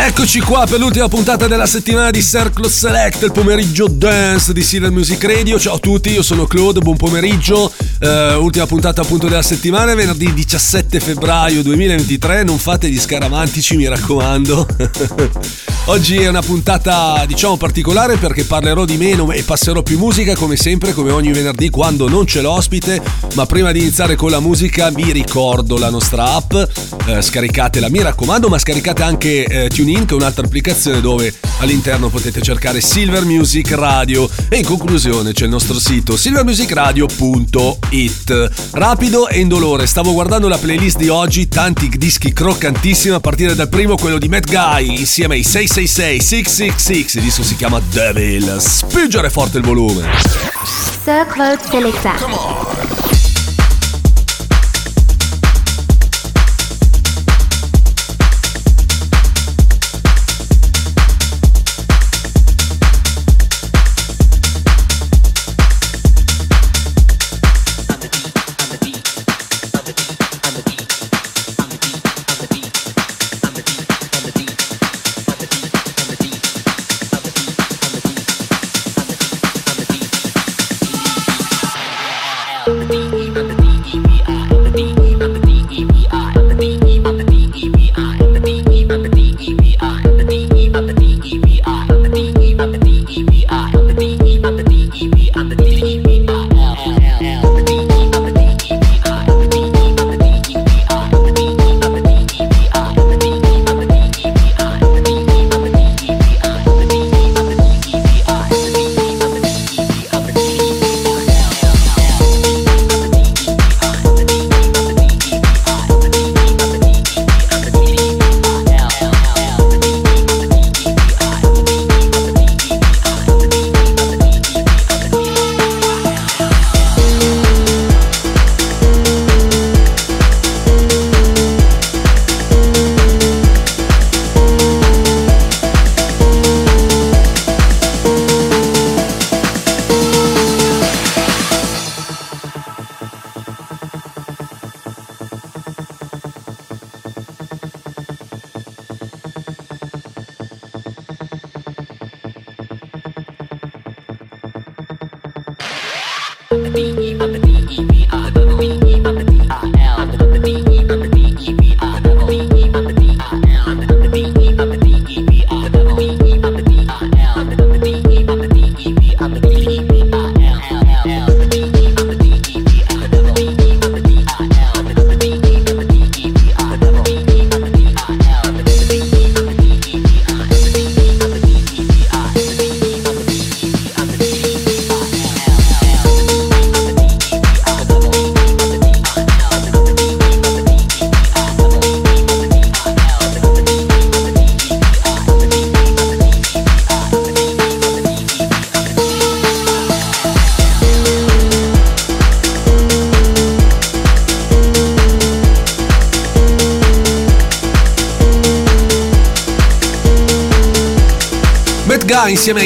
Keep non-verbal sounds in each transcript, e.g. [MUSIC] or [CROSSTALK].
Eccoci qua per l'ultima puntata della settimana di Circle Select, il pomeriggio dance di Silver Music Radio. Ciao a tutti, io sono Claude, buon pomeriggio. Uh, ultima puntata appunto della settimana, venerdì 17 febbraio 2023. Non fate gli scaramantici, mi raccomando. [LAUGHS] Oggi è una puntata diciamo particolare perché parlerò di meno e passerò più musica come sempre, come ogni venerdì quando non c'è l'ospite. Ma prima di iniziare con la musica vi ricordo la nostra app, uh, scaricatela, mi raccomando, ma scaricate anche uh, TuneIn che è un'altra applicazione dove all'interno potete cercare Silver Music Radio e in conclusione c'è il nostro sito silvermusicradio.it. Rapido e indolore, stavo guardando la playlist di oggi, tanti dischi croccantissimi a partire dal primo quello di Matt Guy insieme ai 666 666, il disco si chiama Devil. Spingere forte il volume. Sir Claude Selecta. insieme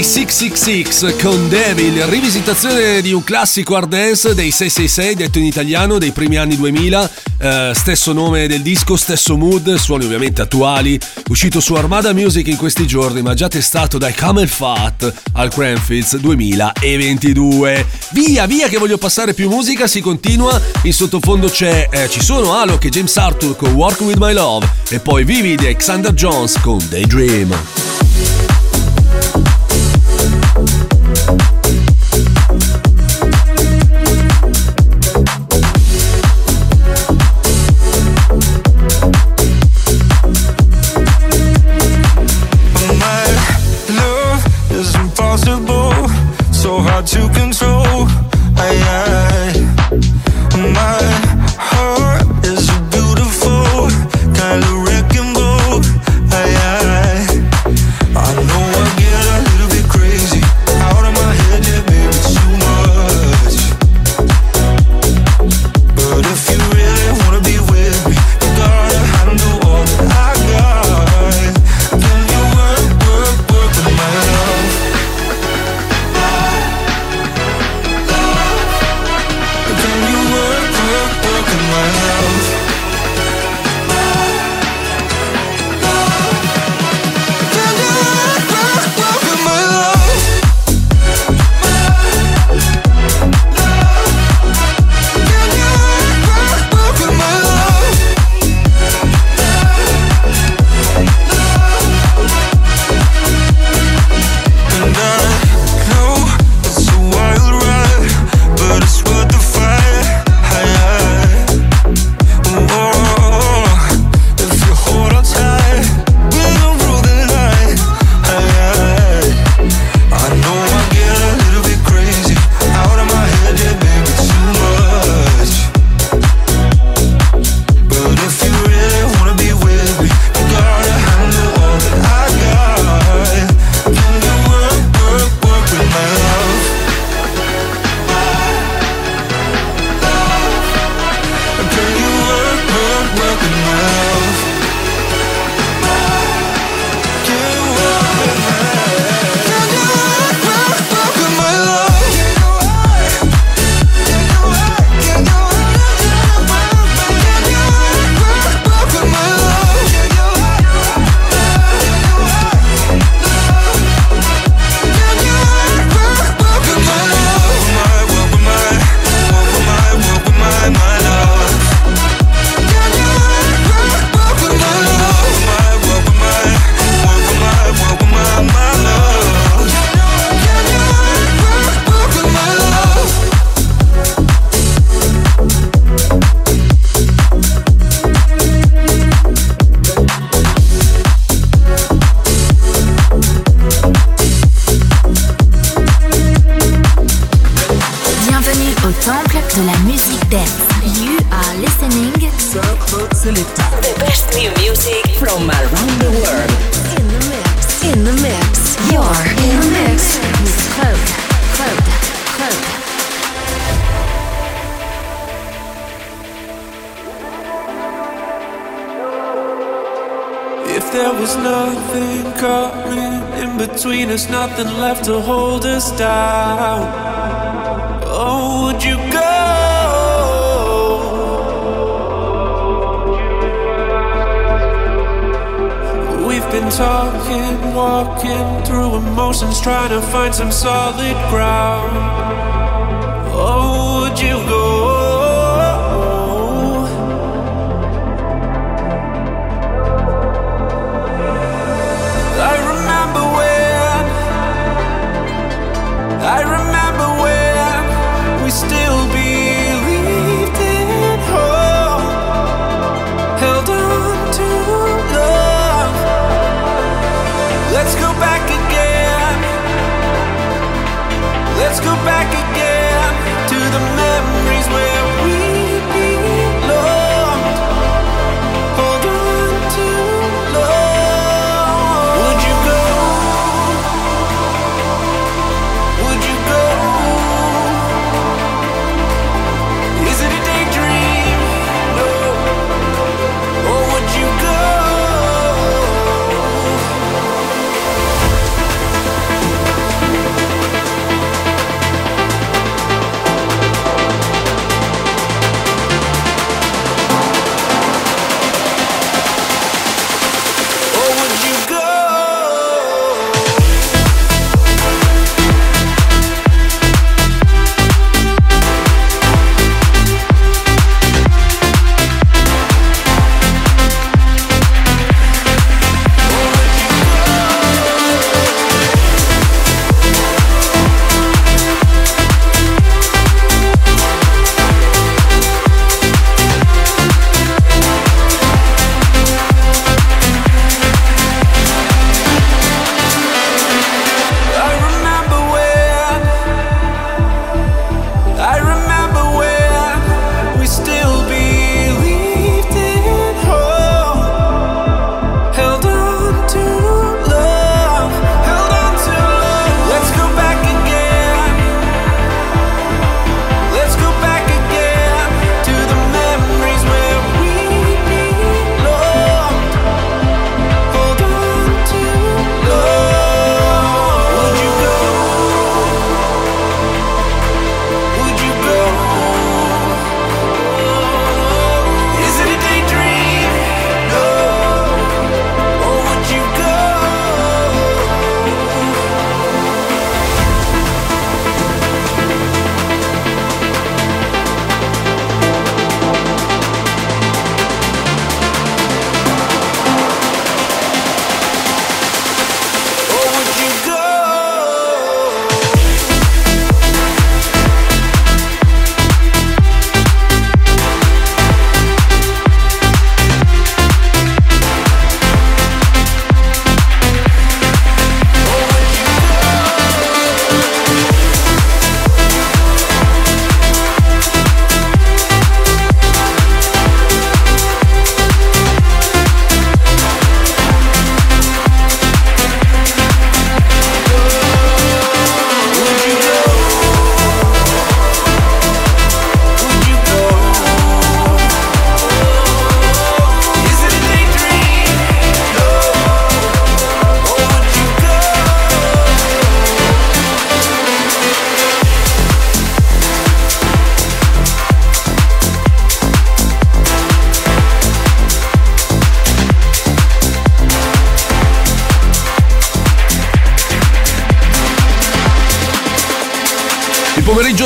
ai 666 con Devil, rivisitazione di un classico hard dance dei 666, detto in italiano, dei primi anni 2000, eh, stesso nome del disco, stesso mood, suoni ovviamente attuali, uscito su Armada Music in questi giorni, ma già testato dai Camel Fat al Cranfields 2022. Via, via che voglio passare più musica, si continua, in sottofondo c'è, eh, ci sono Alok e James Arthur con Work With My Love e poi Vivid e Alexander Jones con Daydream. Oh, would you go? We've been talking, walking through emotions, trying to find some solid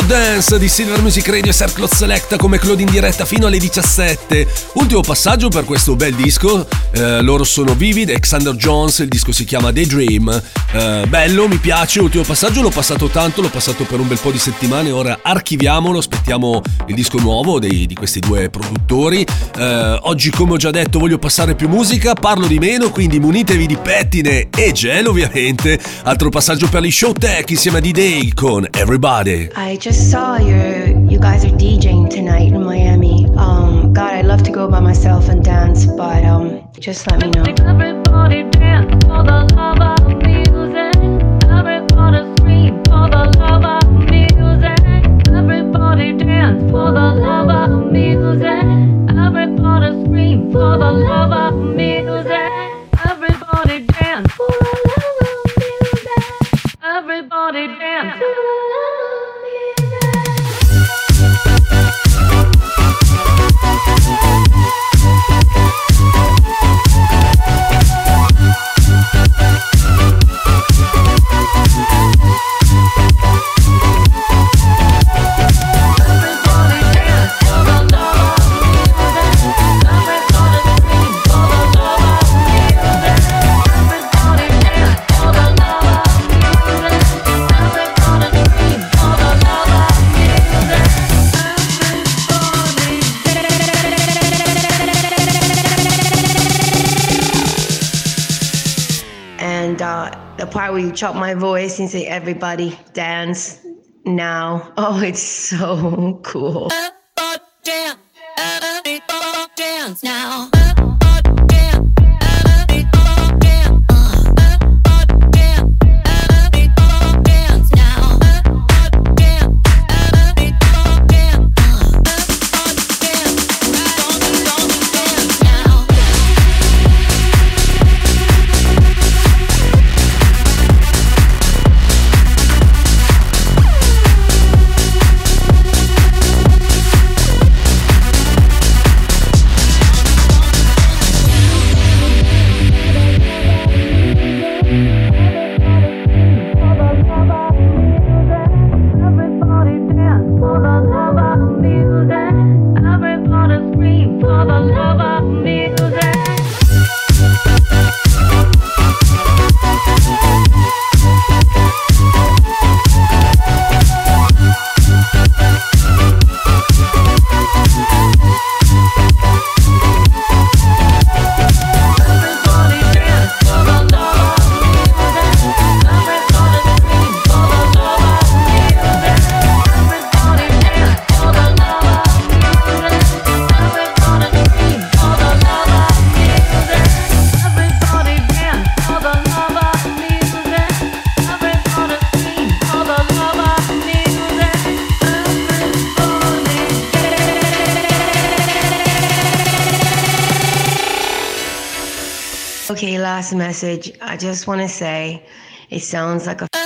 Dance di Silver Music Radio e Circle Select come Claude in diretta fino alle 17. Ultimo passaggio per questo bel disco. Eh, loro sono Vivid, Alexander Jones, il disco si chiama Daydream. Eh, bello, mi piace. Ultimo passaggio, l'ho passato tanto, l'ho passato per un bel po' di settimane. Ora archiviamolo, aspettiamo il disco nuovo dei, di questi due produttori. Eh, oggi, come ho già detto, voglio passare più musica, parlo di meno, quindi munitevi di pettine e gel, ovviamente. Altro passaggio per gli show tech insieme a D-Day con Everybody. I just saw you you guys are DJing tonight in Miami. Um, God, I'd love to go by myself and dance, but um, just let me know. Everybody dance for the love of music. Everybody scream for the love of music. Everybody dance for the love of music. Everybody scream for the love of music. Everybody dance for the lava music. Everybody dance for the chop my voice and say, everybody dance now. [LAUGHS] Oh, it's so cool. Dance now. Last message, I just want to say it sounds like a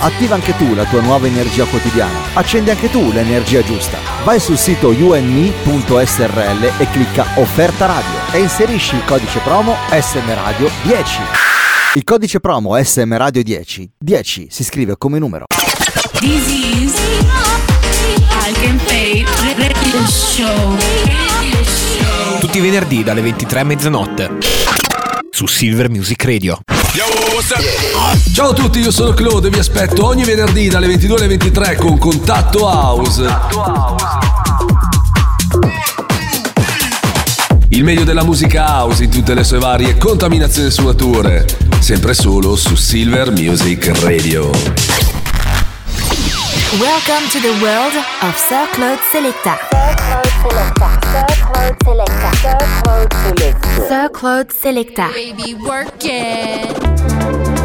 Attiva anche tu la tua nuova energia quotidiana. Accendi anche tu l'energia giusta. Vai sul sito unme.srl e clicca Offerta Radio e inserisci il codice promo SM Radio 10. Il codice promo SM Radio 10, 10 si scrive come numero. This is Tutti i venerdì dalle 23 a mezzanotte su Silver Music Radio. Ciao a tutti, io sono Claude e vi aspetto ogni venerdì dalle 22 alle 23 con Contatto House. Il meglio della musica house in tutte le sue varie contaminazioni e sfumature, sempre solo su Silver Music Radio. Welcome to the world of Sir Claude Selecta. Sir Claude Selecta. Claude Selecta. Sir Claude Selecta. Sir Claude Selecta. Baby work it.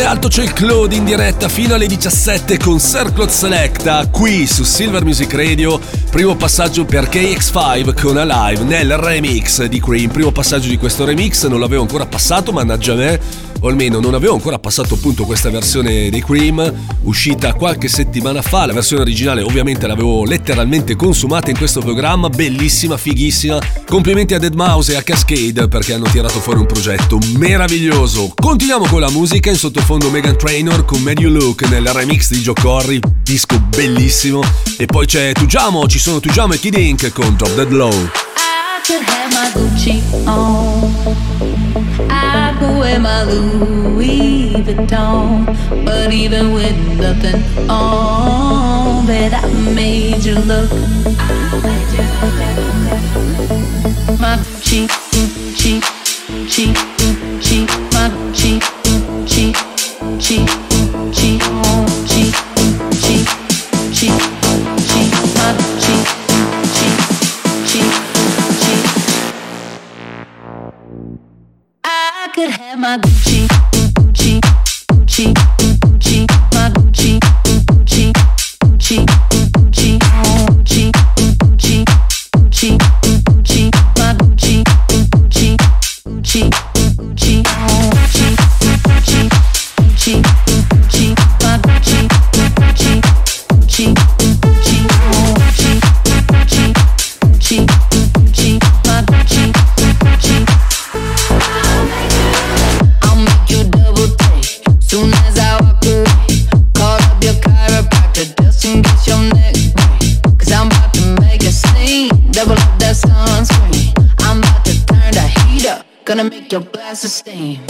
Morale alto, c'è il Claude in diretta fino alle 17 con Circlot Selecta qui su Silver Music Radio. Primo passaggio per KX5 con Alive nel remix di Cream. Primo passaggio di questo remix, non l'avevo ancora passato, mannaggia me o almeno non avevo ancora passato appunto questa versione dei Cream, uscita qualche settimana fa, la versione originale ovviamente l'avevo letteralmente consumata in questo programma, bellissima, fighissima, complimenti a Dead Mouse e a Cascade perché hanno tirato fuori un progetto meraviglioso. Continuiamo con la musica, in sottofondo Megan Trainor con You Look nel remix di Joe Corry, disco bellissimo, e poi c'è Tujamo, ci sono Tujamo e Kid Ink con Drop Dead Low. Could have my Gucci on. I could wear my Louis Vuitton. But even with nothing on, bet I made you look. My Gucci, Gucci, Gucci, Gucci, my Gucci, Gucci, Gucci, my Gucci, Gucci, Gucci. gonna make your glasses steam.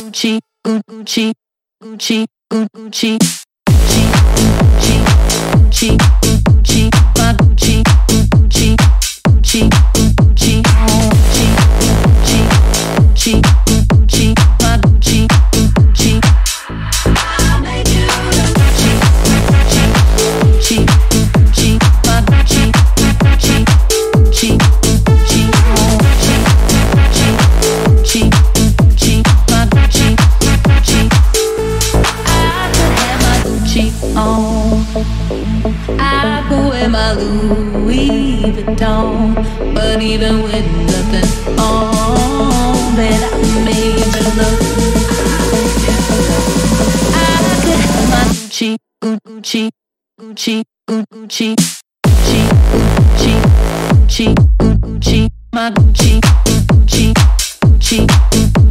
Gucci, Gucci, Gucci, Gucci. Gucci, Gucci, Gucci, Gucci, Gucci, Gucci, my Gucci, Gucci, Gucci, Gucci.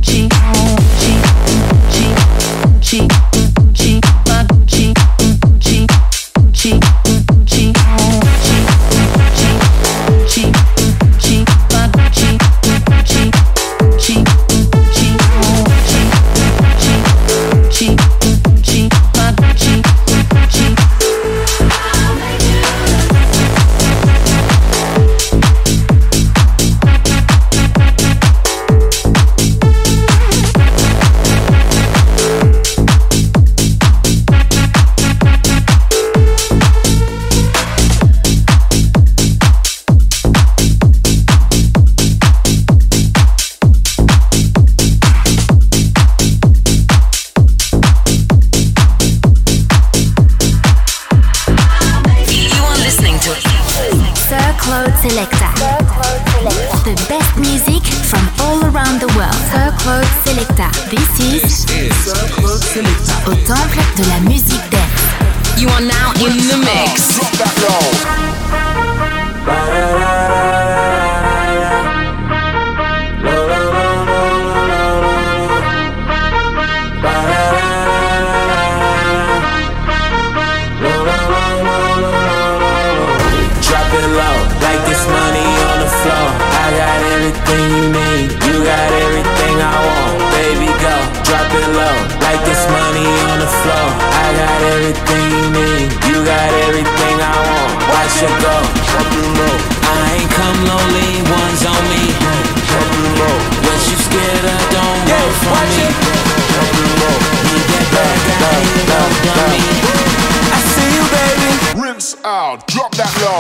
drop that low.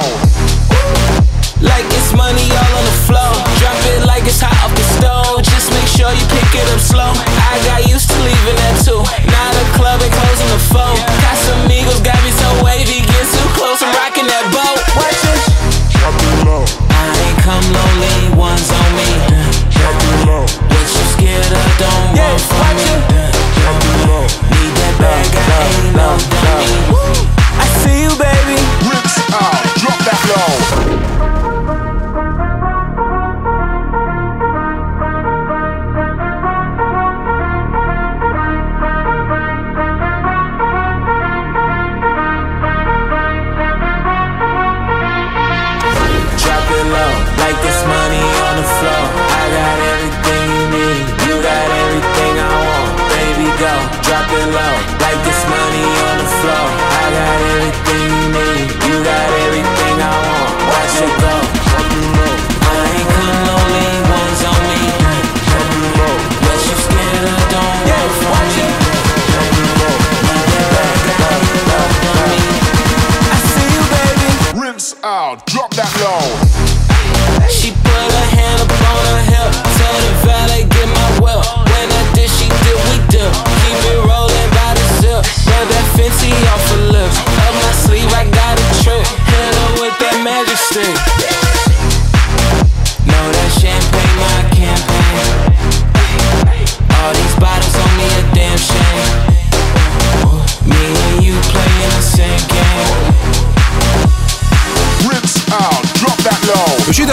Like it's money all on the floor. Drop it like it's hot off the stove. Just make sure you pick it up slow. I got used to leaving at two. Now the club and closing the phone. Got some Eagles, got me so wavy. Get too close, I'm rocking that boat. Watch it. Drop it low. I ain't come lonely, one's on me. Drop it low. What you scared of? Don't yeah, run from me. Drop it low. Need that bag, I ain't no dummy.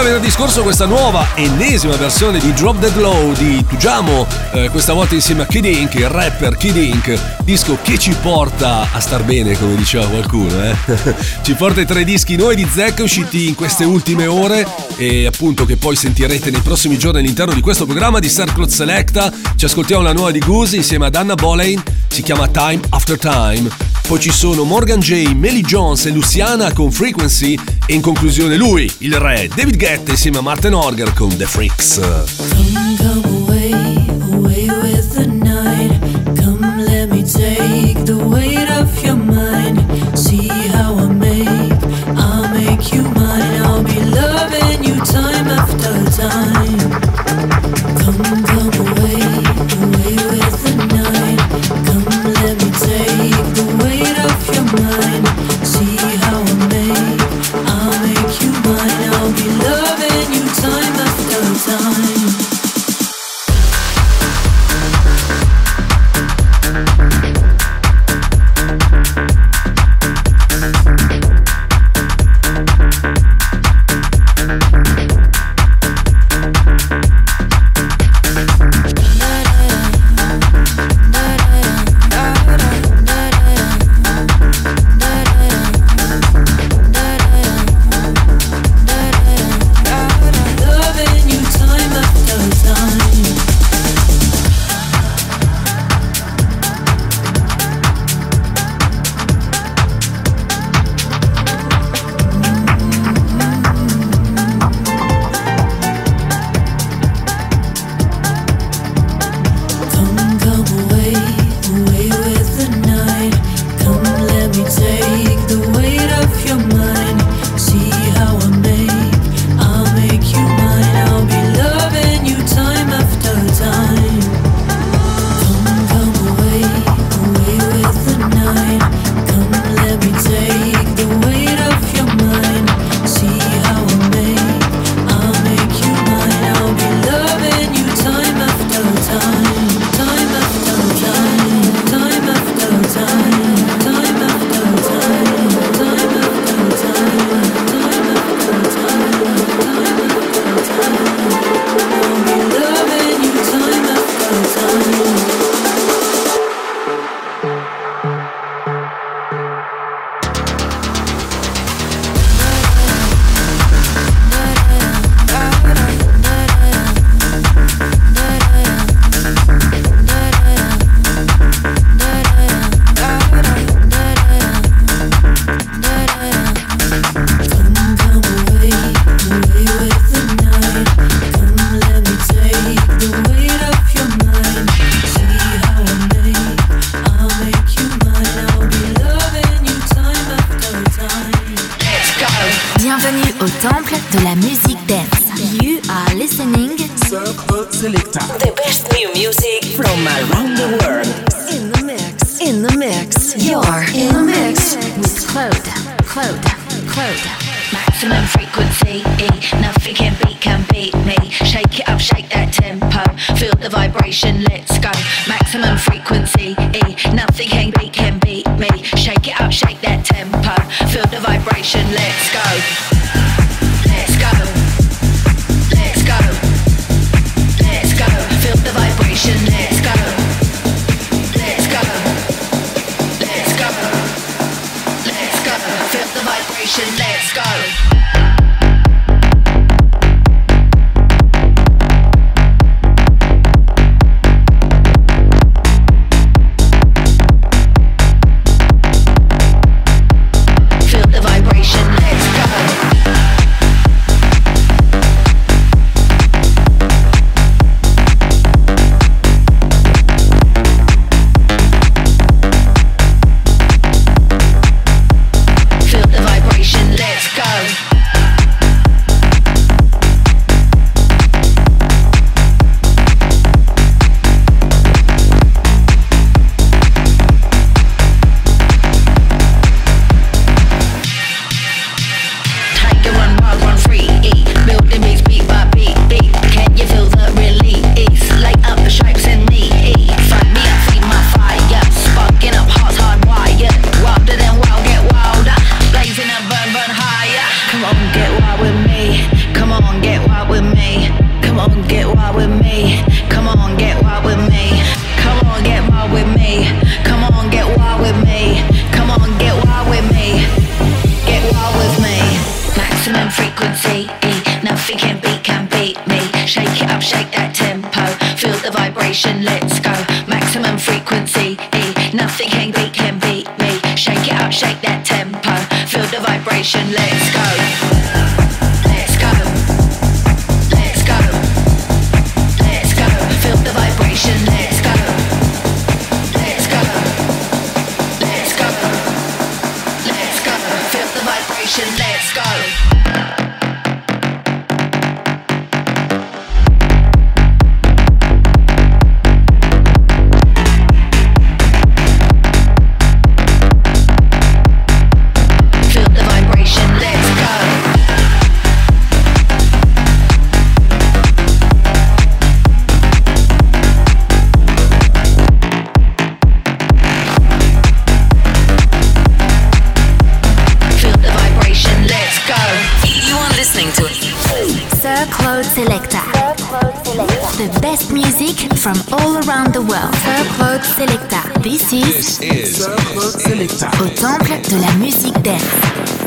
Venerdì scorso questa nuova ennesima versione di Drop the Glow di Tujamo, eh, questa volta insieme a Kid Ink, il rapper Kid Ink, disco che ci porta a star bene, come diceva qualcuno, eh? [LAUGHS] ci porta i tre dischi nuovi di Zack usciti in queste ultime ore e appunto che poi sentirete nei prossimi giorni all'interno di questo programma di Circle Selecta. Ci ascoltiamo la nuova di Goose insieme ad Anna Boleyn, si chiama Time After Time. Poi ci sono Morgan J, Melly Jones e Luciana con Frequency e in conclusione lui, il re, David Guetta insieme a Martin Orger con The Freaks. Come, take the weight of your mind. See how de la musique dance. You are listening The best new music from around the world. In the mix. In the mix. You're in the mix. with Claude, Claude, Claude. Maximum frequency, E. nothing can beat, can beat me. Shake it up, shake that tempo. Feel the vibration, let's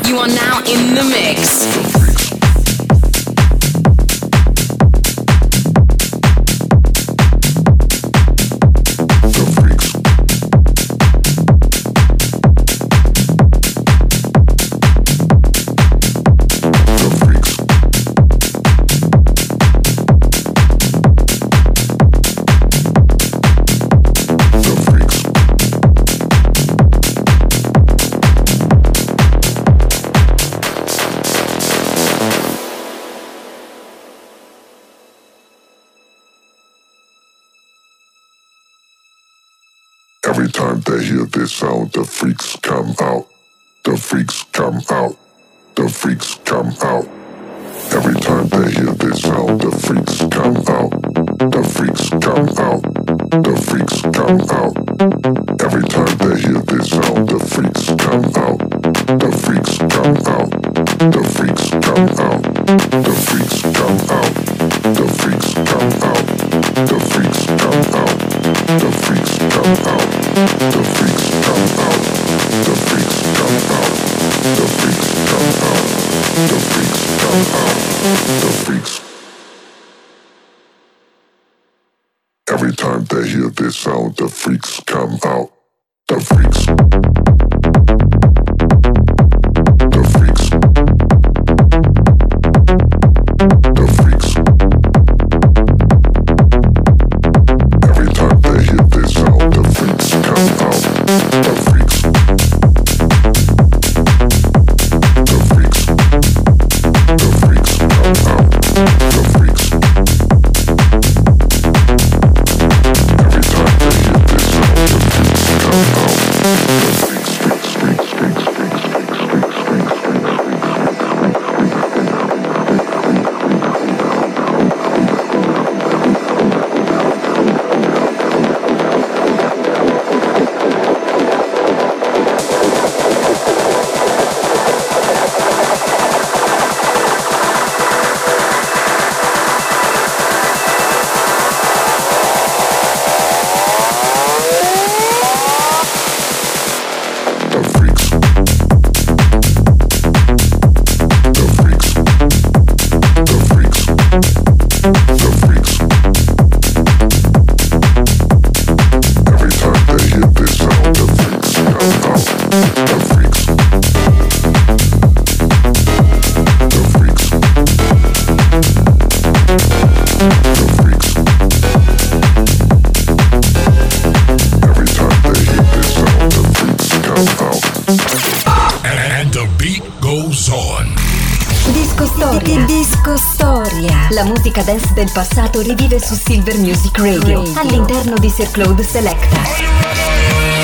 You are now in the mix. dance del passato rivive su Silver Music Radio all'interno di Sir Claude Selecta.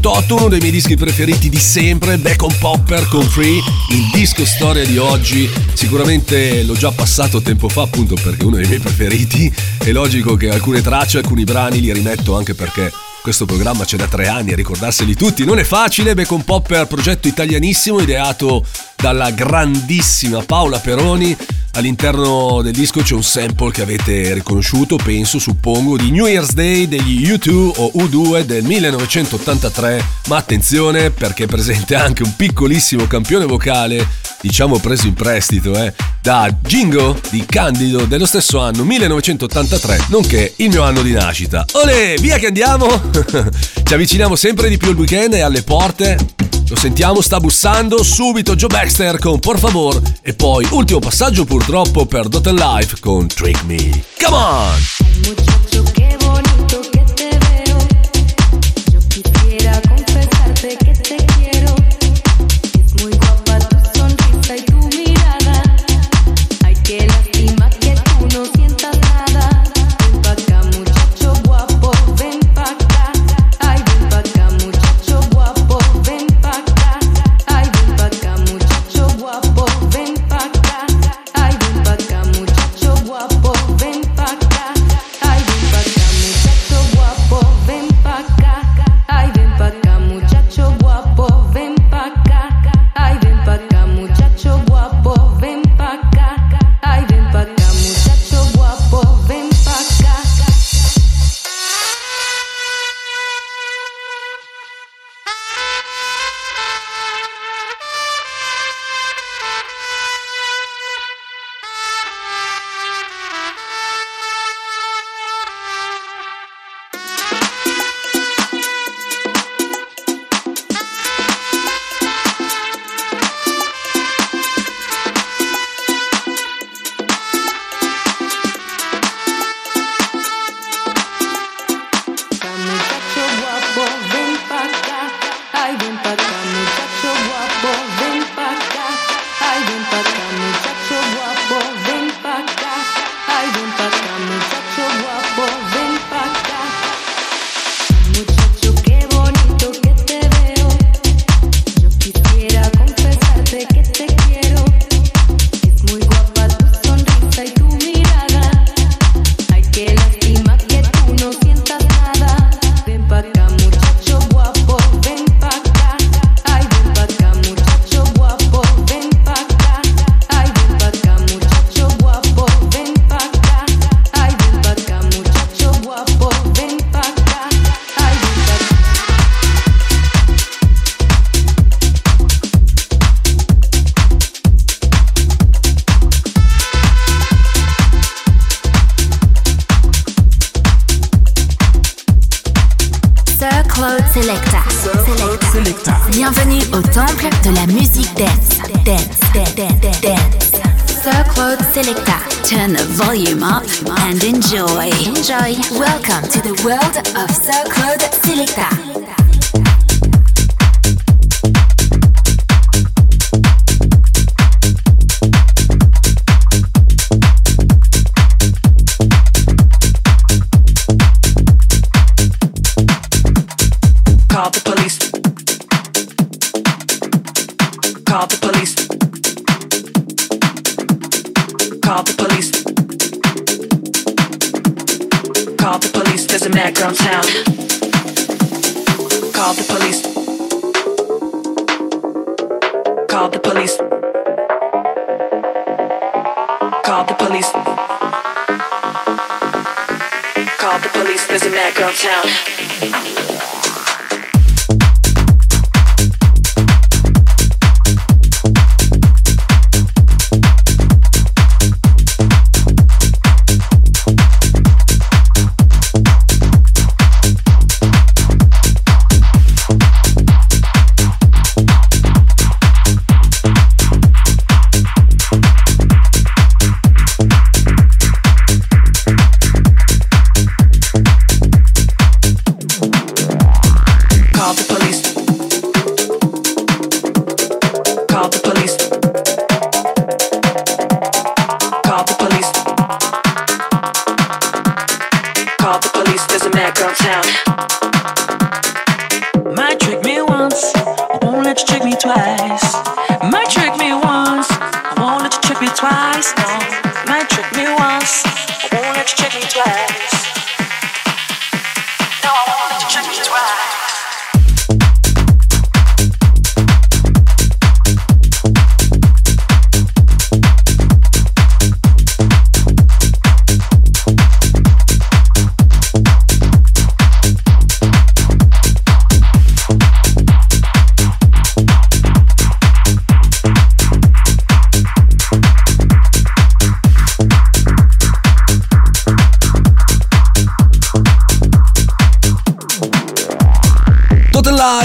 1998 uno dei miei dischi preferiti di sempre, Back on Popper con Free, il disco storia di oggi. Sicuramente l'ho già passato tempo fa appunto perché è uno dei miei preferiti. È logico che alcune tracce, alcuni brani li rimetto anche perché questo programma c'è da tre anni e ricordarseli tutti non è facile. Back on Popper, progetto italianissimo ideato dalla grandissima Paola Peroni. All'interno del disco c'è un sample che avete riconosciuto, penso, suppongo, di New Year's Day degli U2 o U2 del 1983. Ma attenzione perché è presente anche un piccolissimo campione vocale, diciamo preso in prestito, eh, da Jingo di Candido dello stesso anno 1983, nonché il mio anno di nascita. Olè, via che andiamo! [LAUGHS] Ci avviciniamo sempre di più al weekend e alle porte. Lo sentiamo, sta bussando subito Joe Baxter con Por favor e poi ultimo passaggio purtroppo per Dotten Life con Trick Me. Come on! that girl town.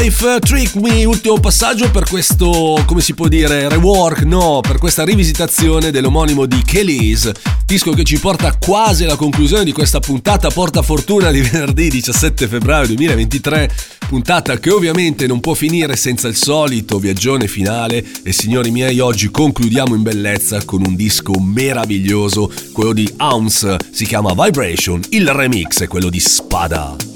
Life, Trick Me, ultimo passaggio per questo, come si può dire, rework, no, per questa rivisitazione dell'omonimo di Kelly's, disco che ci porta quasi alla conclusione di questa puntata porta fortuna di [LAUGHS] venerdì 17 febbraio 2023, puntata che ovviamente non può finire senza il solito viaggione finale e signori miei oggi concludiamo in bellezza con un disco meraviglioso, quello di Ounce, si chiama Vibration, il remix è quello di Spada.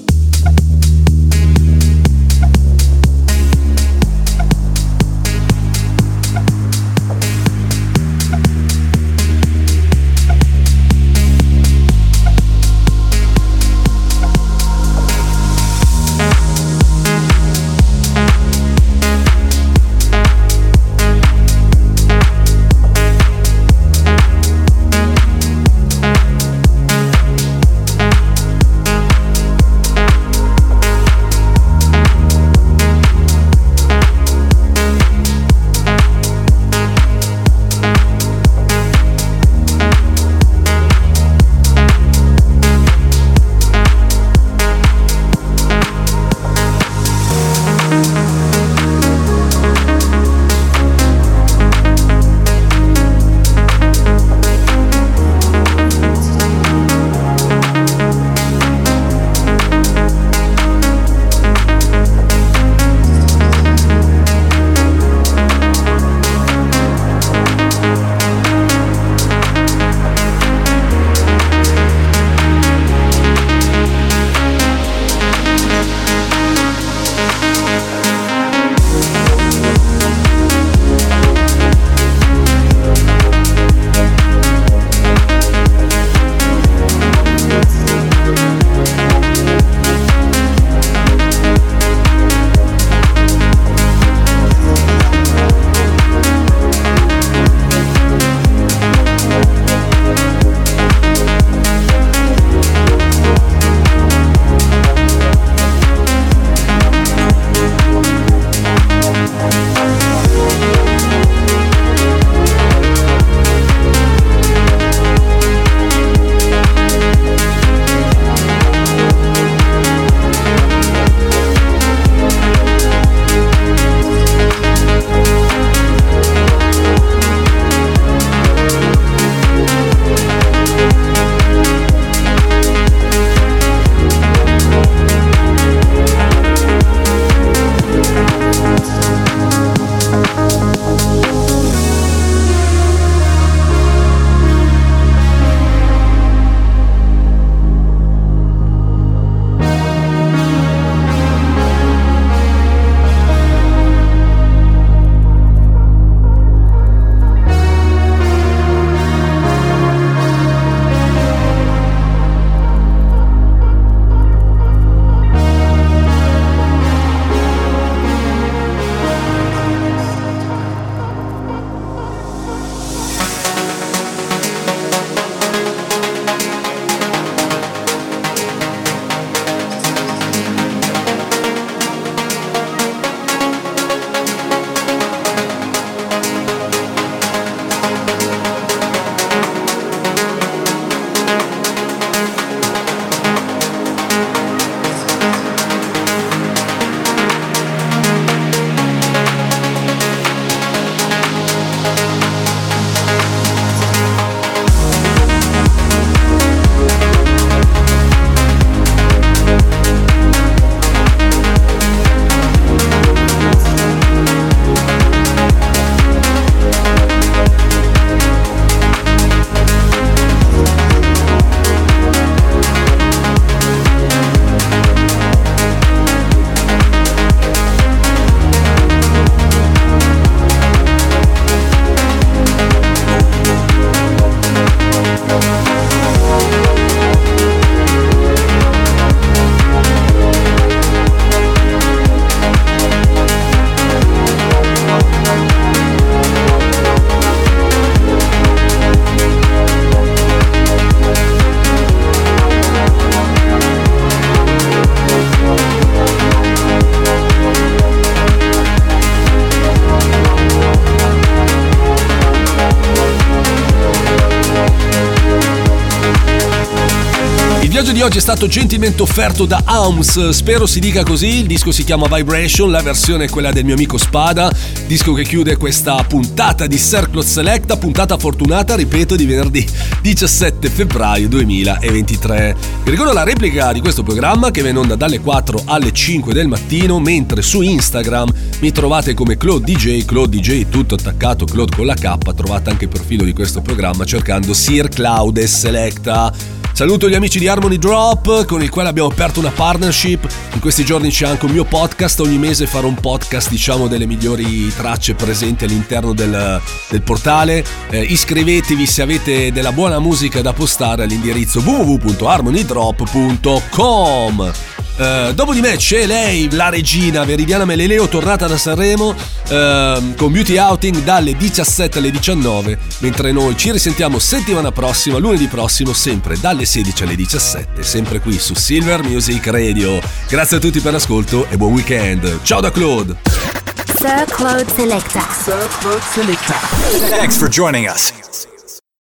Oggi è stato gentilmente offerto da Aums, spero si dica così, il disco si chiama Vibration, la versione è quella del mio amico Spada, disco che chiude questa puntata di Circle Selecta, puntata fortunata, ripeto, di venerdì 17 febbraio 2023. Vi ricordo la replica di questo programma che va in onda dalle 4 alle 5 del mattino, mentre su Instagram mi trovate come Claude DJ, Claude DJ tutto attaccato, Claude con la K, trovate anche il profilo di questo programma cercando Sir Cloud e Selecta. Saluto gli amici di Harmony Drop con il quale abbiamo aperto una partnership. In questi giorni c'è anche un mio podcast. Ogni mese farò un podcast, diciamo, delle migliori tracce presenti all'interno del, del portale. Eh, iscrivetevi se avete della buona musica da postare all'indirizzo www.harmonydrop.com. Uh, dopo di me c'è lei, la regina Veridiana Meleleo, tornata da Sanremo uh, con Beauty Outing dalle 17 alle 19, mentre noi ci risentiamo settimana prossima, lunedì prossimo, sempre dalle 16 alle 17, sempre qui su Silver Music Radio. Grazie a tutti per l'ascolto e buon weekend. Ciao da Claude. Sir Claude Selecta. Sir Claude Selecta. Thanks for joining us.